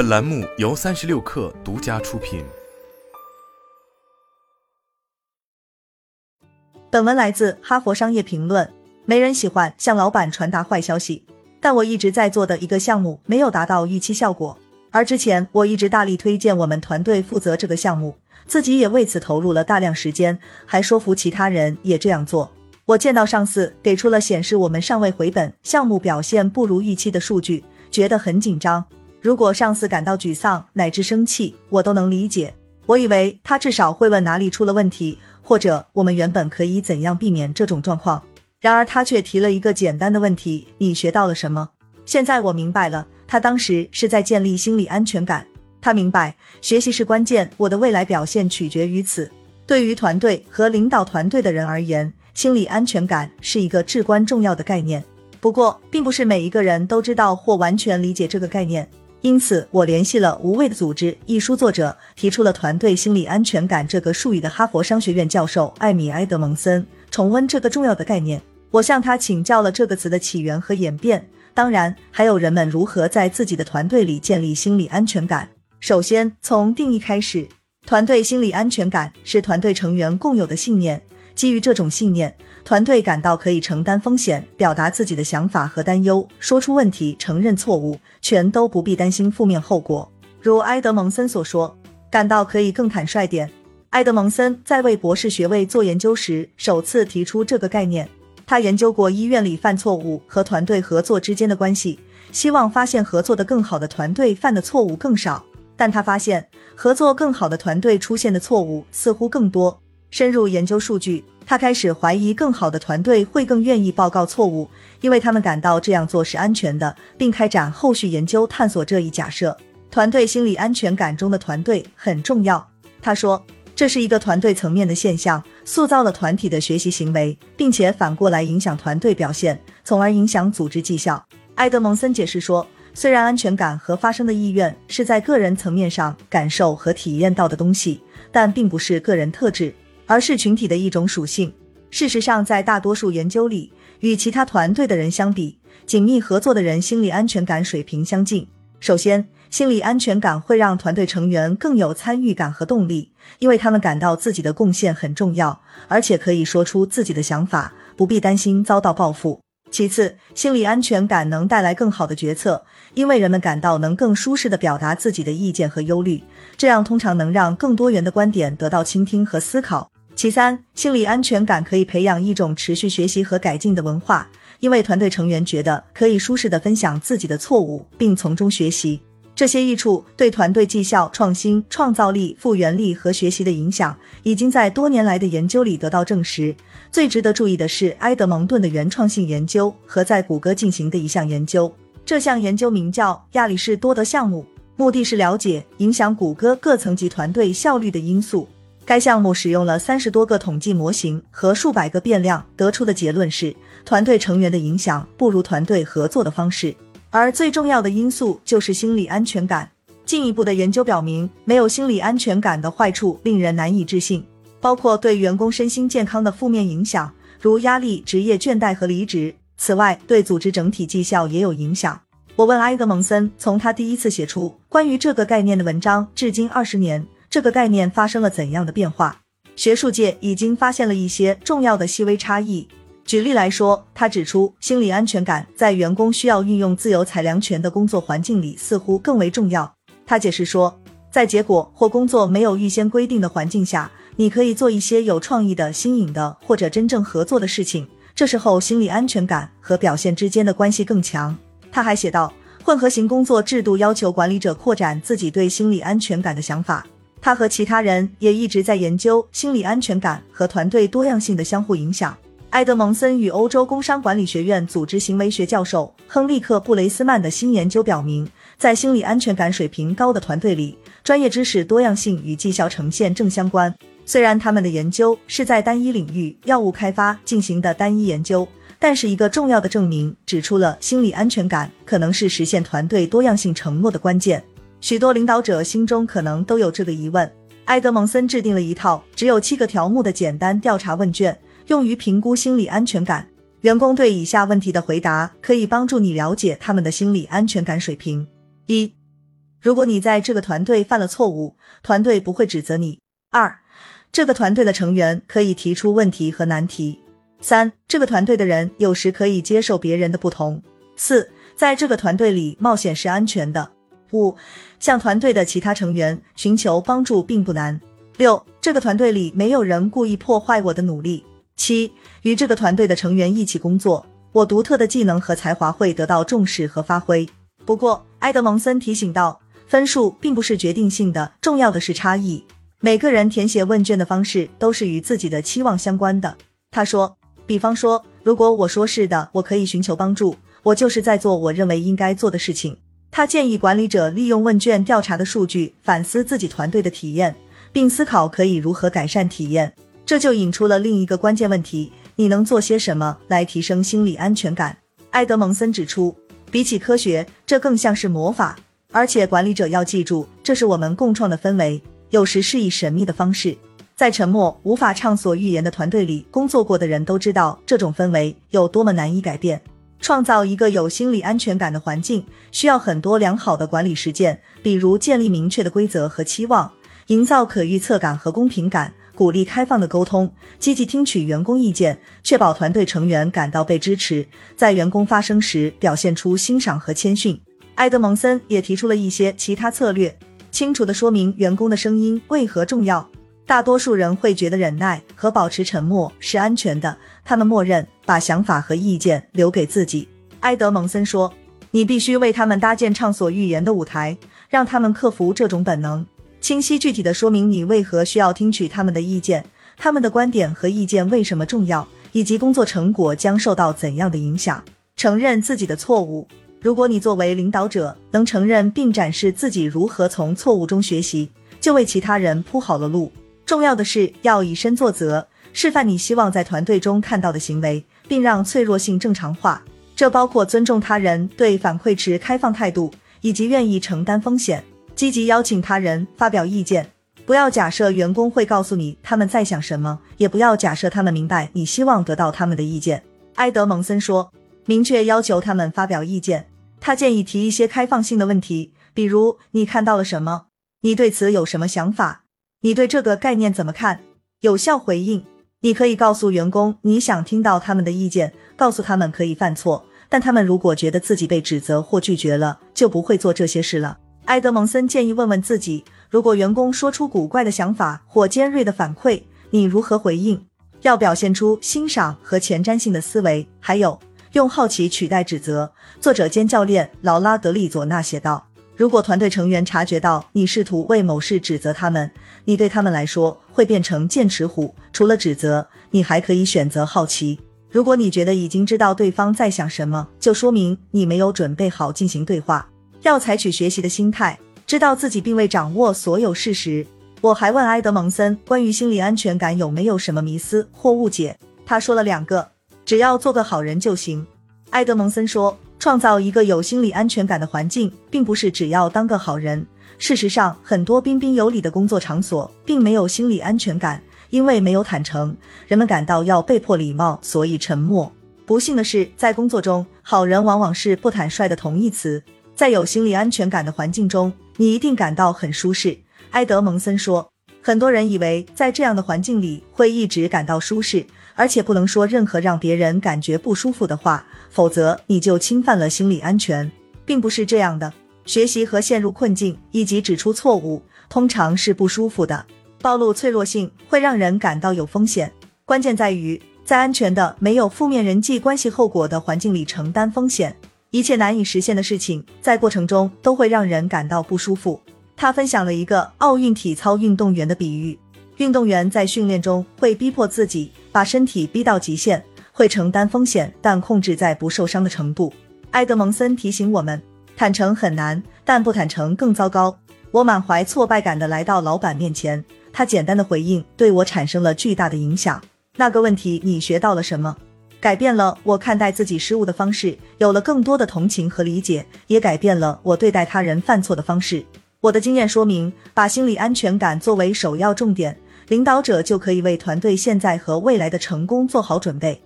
本栏目由三十六氪独家出品。本文来自《哈佛商业评论》。没人喜欢向老板传达坏消息，但我一直在做的一个项目没有达到预期效果。而之前我一直大力推荐我们团队负责这个项目，自己也为此投入了大量时间，还说服其他人也这样做。我见到上司给出了显示我们尚未回本、项目表现不如预期的数据，觉得很紧张。如果上司感到沮丧乃至生气，我都能理解。我以为他至少会问哪里出了问题，或者我们原本可以怎样避免这种状况。然而他却提了一个简单的问题：你学到了什么？现在我明白了，他当时是在建立心理安全感。他明白学习是关键，我的未来表现取决于此。对于团队和领导团队的人而言，心理安全感是一个至关重要的概念。不过，并不是每一个人都知道或完全理解这个概念。因此，我联系了《无畏的组织》一书作者，提出了团队心理安全感这个术语的哈佛商学院教授艾米埃德蒙森，重温这个重要的概念。我向他请教了这个词的起源和演变，当然还有人们如何在自己的团队里建立心理安全感。首先，从定义开始，团队心理安全感是团队成员共有的信念。基于这种信念，团队感到可以承担风险，表达自己的想法和担忧，说出问题，承认错误，全都不必担心负面后果。如埃德蒙森所说，感到可以更坦率点。埃德蒙森在为博士学位做研究时，首次提出这个概念。他研究过医院里犯错误和团队合作之间的关系，希望发现合作的更好的团队犯的错误更少。但他发现，合作更好的团队出现的错误似乎更多。深入研究数据，他开始怀疑更好的团队会更愿意报告错误，因为他们感到这样做是安全的，并开展后续研究探索这一假设。团队心理安全感中的团队很重要，他说，这是一个团队层面的现象，塑造了团体的学习行为，并且反过来影响团队表现，从而影响组织绩效。埃德蒙森解释说，虽然安全感和发生的意愿是在个人层面上感受和体验到的东西，但并不是个人特质。而是群体的一种属性。事实上，在大多数研究里，与其他团队的人相比，紧密合作的人心理安全感水平相近。首先，心理安全感会让团队成员更有参与感和动力，因为他们感到自己的贡献很重要，而且可以说出自己的想法，不必担心遭到报复。其次，心理安全感能带来更好的决策，因为人们感到能更舒适的表达自己的意见和忧虑，这样通常能让更多元的观点得到倾听和思考。其三，心理安全感可以培养一种持续学习和改进的文化，因为团队成员觉得可以舒适的分享自己的错误，并从中学习。这些益处对团队绩效、创新、创造力、复原力和学习的影响，已经在多年来的研究里得到证实。最值得注意的是，埃德蒙顿的原创性研究和在谷歌进行的一项研究。这项研究名叫亚里士多德项目，目的是了解影响谷歌各层级团队效率的因素。该项目使用了三十多个统计模型和数百个变量，得出的结论是，团队成员的影响不如团队合作的方式。而最重要的因素就是心理安全感。进一步的研究表明，没有心理安全感的坏处令人难以置信，包括对员工身心健康的负面影响，如压力、职业倦怠和离职。此外，对组织整体绩效也有影响。我问埃德蒙森，从他第一次写出关于这个概念的文章至今二十年。这个概念发生了怎样的变化？学术界已经发现了一些重要的细微差异。举例来说，他指出，心理安全感在员工需要运用自由裁量权的工作环境里似乎更为重要。他解释说，在结果或工作没有预先规定的环境下，你可以做一些有创意的、新颖的或者真正合作的事情。这时候，心理安全感和表现之间的关系更强。他还写道，混合型工作制度要求管理者扩展自己对心理安全感的想法。他和其他人也一直在研究心理安全感和团队多样性的相互影响。埃德蒙森与欧洲工商管理学院组织行为学教授亨利克布雷斯曼的新研究表明，在心理安全感水平高的团队里，专业知识多样性与绩效呈现正相关。虽然他们的研究是在单一领域药物开发进行的单一研究，但是一个重要的证明指出了心理安全感可能是实现团队多样性承诺的关键。许多领导者心中可能都有这个疑问。埃德蒙森制定了一套只有七个条目的简单调查问卷，用于评估心理安全感。员工对以下问题的回答可以帮助你了解他们的心理安全感水平：一、如果你在这个团队犯了错误，团队不会指责你。二，这个团队的成员可以提出问题和难题。三，这个团队的人有时可以接受别人的不同。四，在这个团队里冒险是安全的。五，向团队的其他成员寻求帮助并不难。六，这个团队里没有人故意破坏我的努力。七，与这个团队的成员一起工作，我独特的技能和才华会得到重视和发挥。不过，埃德蒙森提醒道，分数并不是决定性的，重要的是差异。每个人填写问卷的方式都是与自己的期望相关的。他说，比方说，如果我说是的，我可以寻求帮助，我就是在做我认为应该做的事情。他建议管理者利用问卷调查的数据反思自己团队的体验，并思考可以如何改善体验。这就引出了另一个关键问题：你能做些什么来提升心理安全感？埃德蒙森指出，比起科学，这更像是魔法，而且管理者要记住，这是我们共创的氛围，有时是以神秘的方式。在沉默、无法畅所欲言的团队里工作过的人都知道，这种氛围有多么难以改变。创造一个有心理安全感的环境，需要很多良好的管理实践，比如建立明确的规则和期望，营造可预测感和公平感，鼓励开放的沟通，积极听取员工意见，确保团队成员感到被支持，在员工发声时表现出欣赏和谦逊。埃德蒙森也提出了一些其他策略，清楚地说明员工的声音为何重要。大多数人会觉得忍耐和保持沉默是安全的，他们默认把想法和意见留给自己。埃德蒙森说：“你必须为他们搭建畅所欲言的舞台，让他们克服这种本能，清晰具体的说明你为何需要听取他们的意见，他们的观点和意见为什么重要，以及工作成果将受到怎样的影响。承认自己的错误。如果你作为领导者能承认并展示自己如何从错误中学习，就为其他人铺好了路。”重要的是要以身作则，示范你希望在团队中看到的行为，并让脆弱性正常化。这包括尊重他人、对反馈持开放态度，以及愿意承担风险，积极邀请他人发表意见。不要假设员工会告诉你他们在想什么，也不要假设他们明白你希望得到他们的意见。埃德蒙森说：“明确要求他们发表意见。”他建议提一些开放性的问题，比如：“你看到了什么？你对此有什么想法？”你对这个概念怎么看？有效回应，你可以告诉员工你想听到他们的意见，告诉他们可以犯错，但他们如果觉得自己被指责或拒绝了，就不会做这些事了。埃德蒙森建议问问自己：如果员工说出古怪的想法或尖锐的反馈，你如何回应？要表现出欣赏和前瞻性的思维，还有用好奇取代指责。作者兼教练劳拉德利佐纳写道。如果团队成员察觉到你试图为某事指责他们，你对他们来说会变成剑齿虎。除了指责，你还可以选择好奇。如果你觉得已经知道对方在想什么，就说明你没有准备好进行对话。要采取学习的心态，知道自己并未掌握所有事实。我还问埃德蒙森关于心理安全感有没有什么迷思或误解，他说了两个：只要做个好人就行。埃德蒙森说。创造一个有心理安全感的环境，并不是只要当个好人。事实上，很多彬彬有礼的工作场所并没有心理安全感，因为没有坦诚，人们感到要被迫礼貌，所以沉默。不幸的是，在工作中，好人往往是不坦率的同义词。在有心理安全感的环境中，你一定感到很舒适。埃德蒙森说，很多人以为在这样的环境里会一直感到舒适。而且不能说任何让别人感觉不舒服的话，否则你就侵犯了心理安全，并不是这样的。学习和陷入困境以及指出错误，通常是不舒服的。暴露脆弱性会让人感到有风险。关键在于在安全的、没有负面人际关系后果的环境里承担风险。一切难以实现的事情，在过程中都会让人感到不舒服。他分享了一个奥运体操运动员的比喻。运动员在训练中会逼迫自己把身体逼到极限，会承担风险，但控制在不受伤的程度。埃德蒙森提醒我们，坦诚很难，但不坦诚更糟糕。我满怀挫败感的来到老板面前，他简单的回应对我产生了巨大的影响。那个问题，你学到了什么？改变了我看待自己失误的方式，有了更多的同情和理解，也改变了我对待他人犯错的方式。我的经验说明，把心理安全感作为首要重点。领导者就可以为团队现在和未来的成功做好准备。